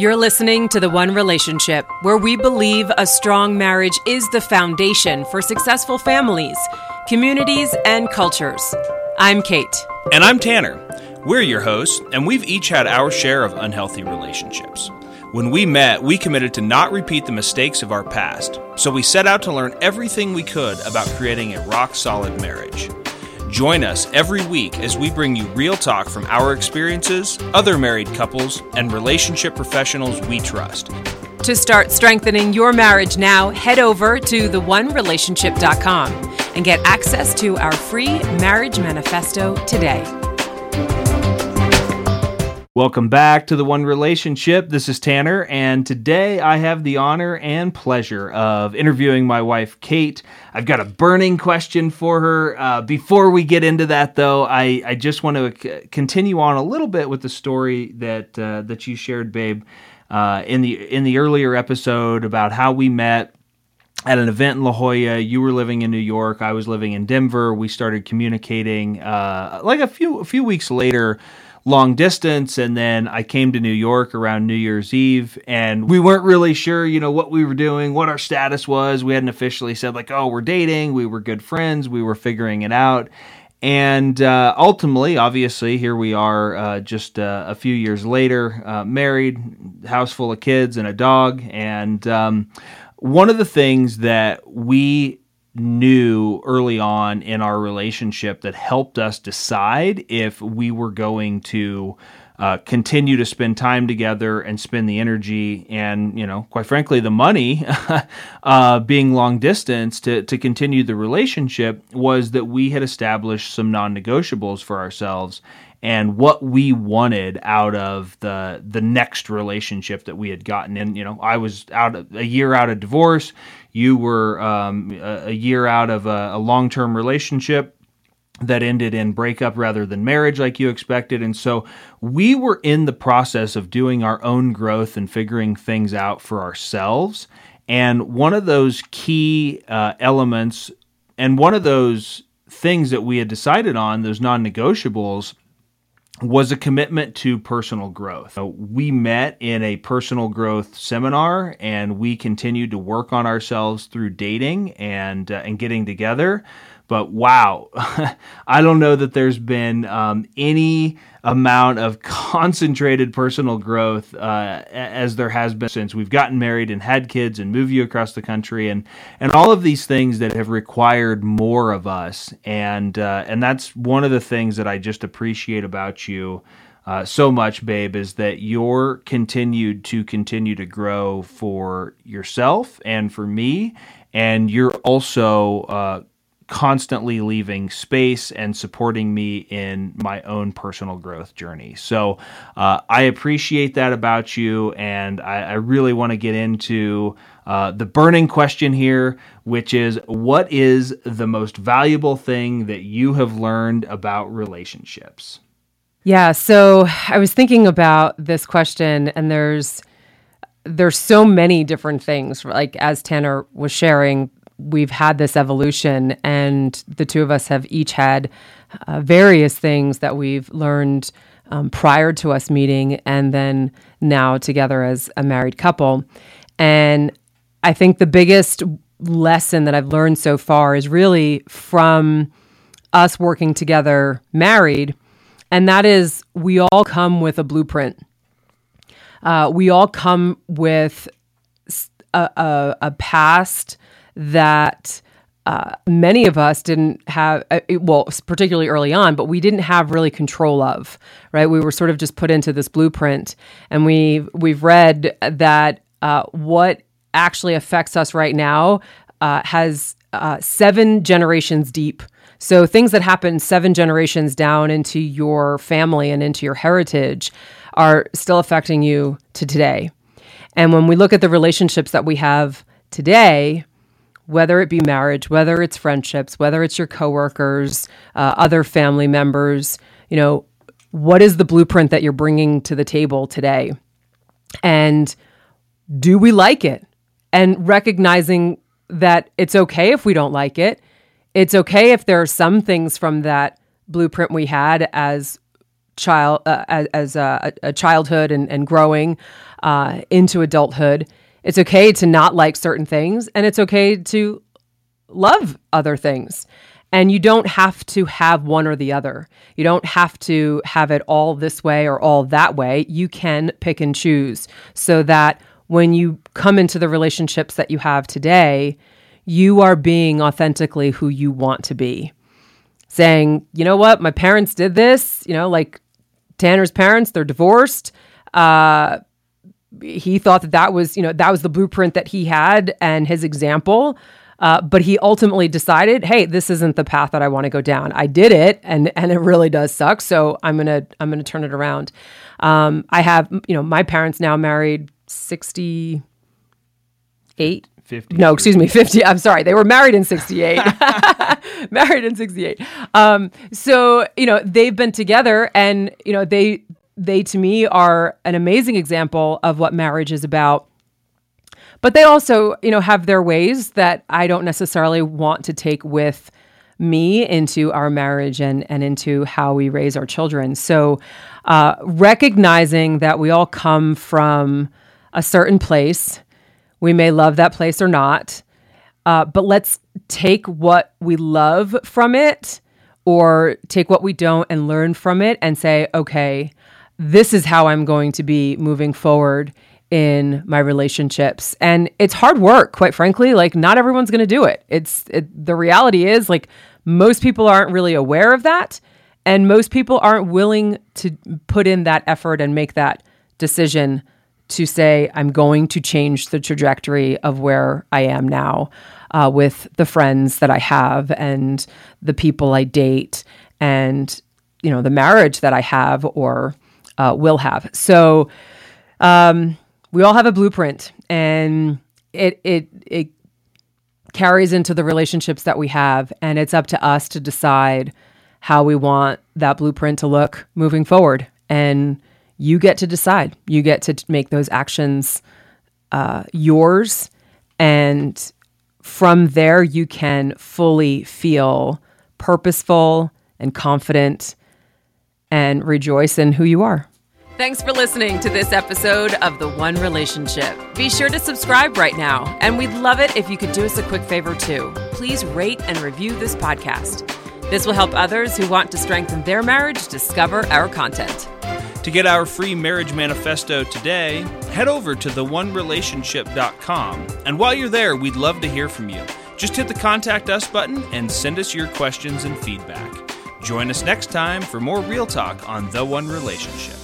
You're listening to The One Relationship, where we believe a strong marriage is the foundation for successful families, communities, and cultures. I'm Kate. And I'm Tanner. We're your hosts, and we've each had our share of unhealthy relationships. When we met, we committed to not repeat the mistakes of our past, so we set out to learn everything we could about creating a rock solid marriage. Join us every week as we bring you real talk from our experiences, other married couples, and relationship professionals we trust. To start strengthening your marriage now, head over to theonerelationship.com and get access to our free marriage manifesto today. Welcome back to the One Relationship. This is Tanner, and today I have the honor and pleasure of interviewing my wife, Kate. I've got a burning question for her. Uh, before we get into that, though, I, I just want to continue on a little bit with the story that uh, that you shared, babe, uh, in the in the earlier episode about how we met at an event in La Jolla. You were living in New York. I was living in Denver. We started communicating uh, like a few a few weeks later long distance and then I came to New York around New Year's Eve and we weren't really sure, you know, what we were doing, what our status was. We hadn't officially said like, "Oh, we're dating." We were good friends. We were figuring it out. And uh, ultimately, obviously, here we are uh, just uh, a few years later, uh, married, house full of kids, and a dog. And um, one of the things that we knew early on in our relationship that helped us decide if we were going to uh, continue to spend time together and spend the energy and you know quite frankly the money uh, being long distance to, to continue the relationship was that we had established some non-negotiables for ourselves and what we wanted out of the the next relationship that we had gotten in you know i was out a year out of divorce you were um, a, a, year out of a, a long term relationship that ended in breakup rather than marriage like you expected. And so we were in the process of doing our own growth and figuring things out for ourselves. And one of those key uh, elements and one of those things that we had decided on, those non negotiables, was a commitment to personal growth. We met in a personal growth seminar and we continued to work on ourselves through dating and uh, and getting together. But wow, I don't know that there's been um, any amount of concentrated personal growth uh, as there has been since we've gotten married and had kids and moved you across the country and and all of these things that have required more of us. And uh, and that's one of the things that I just appreciate about you. Uh, so much, babe, is that you're continued to continue to grow for yourself and for me, and you're also uh, constantly leaving space and supporting me in my own personal growth journey. So uh, I appreciate that about you, and I, I really want to get into uh, the burning question here, which is what is the most valuable thing that you have learned about relationships? Yeah, so I was thinking about this question, and there's there's so many different things. Like as Tanner was sharing, we've had this evolution, and the two of us have each had uh, various things that we've learned um, prior to us meeting, and then now together as a married couple. And I think the biggest lesson that I've learned so far is really from us working together married, and that is we all come with a blueprint. Uh, we all come with a, a, a past that uh, many of us didn't have, uh, well, particularly early on, but we didn't have really control of, right? We were sort of just put into this blueprint, and we we've read that uh, what actually affects us right now uh, has uh, seven generations deep. So things that happen seven generations down into your family and into your heritage are still affecting you to today. And when we look at the relationships that we have today, whether it be marriage, whether it's friendships, whether it's your coworkers, uh, other family members, you know, what is the blueprint that you're bringing to the table today? And do we like it? And recognizing that it's okay if we don't like it. It's okay if there are some things from that blueprint we had as child uh, as, as a, a, childhood and, and growing uh, into adulthood. It's okay to not like certain things, and it's okay to love other things. And you don't have to have one or the other. You don't have to have it all this way or all that way. You can pick and choose so that when you come into the relationships that you have today, you are being authentically who you want to be. Saying, you know what, my parents did this, you know, like Tanner's parents, they're divorced. Uh, he thought that that was, you know, that was the blueprint that he had and his example. Uh, but he ultimately decided, hey, this isn't the path that I want to go down. I did it, and and it really does suck. So I'm gonna I'm gonna turn it around. Um, I have, you know, my parents now married sixty eight 50. no, excuse me, 50. I'm sorry. They were married in 68. married in 68. Um, so, you know, they've been together and, you know, they, they to me are an amazing example of what marriage is about. But they also, you know, have their ways that I don't necessarily want to take with me into our marriage and, and into how we raise our children. So, uh, recognizing that we all come from a certain place we may love that place or not, uh, but let's take what we love from it or take what we don't and learn from it and say, okay, this is how I'm going to be moving forward in my relationships. And it's hard work, quite frankly. Like, not everyone's going to do it. It's it, the reality is, like, most people aren't really aware of that. And most people aren't willing to put in that effort and make that decision to say, I'm going to change the trajectory of where I am now uh, with the friends that I have and the people I date and, you know, the marriage that I have or uh, will have. So um, we all have a blueprint and it, it, it carries into the relationships that we have. And it's up to us to decide how we want that blueprint to look moving forward. And you get to decide. You get to make those actions uh, yours. And from there, you can fully feel purposeful and confident and rejoice in who you are. Thanks for listening to this episode of The One Relationship. Be sure to subscribe right now, and we'd love it if you could do us a quick favor too. Please rate and review this podcast. This will help others who want to strengthen their marriage discover our content. To get our free marriage manifesto today, head over to theonerelationship.com. And while you're there, we'd love to hear from you. Just hit the contact us button and send us your questions and feedback. Join us next time for more real talk on The One Relationship.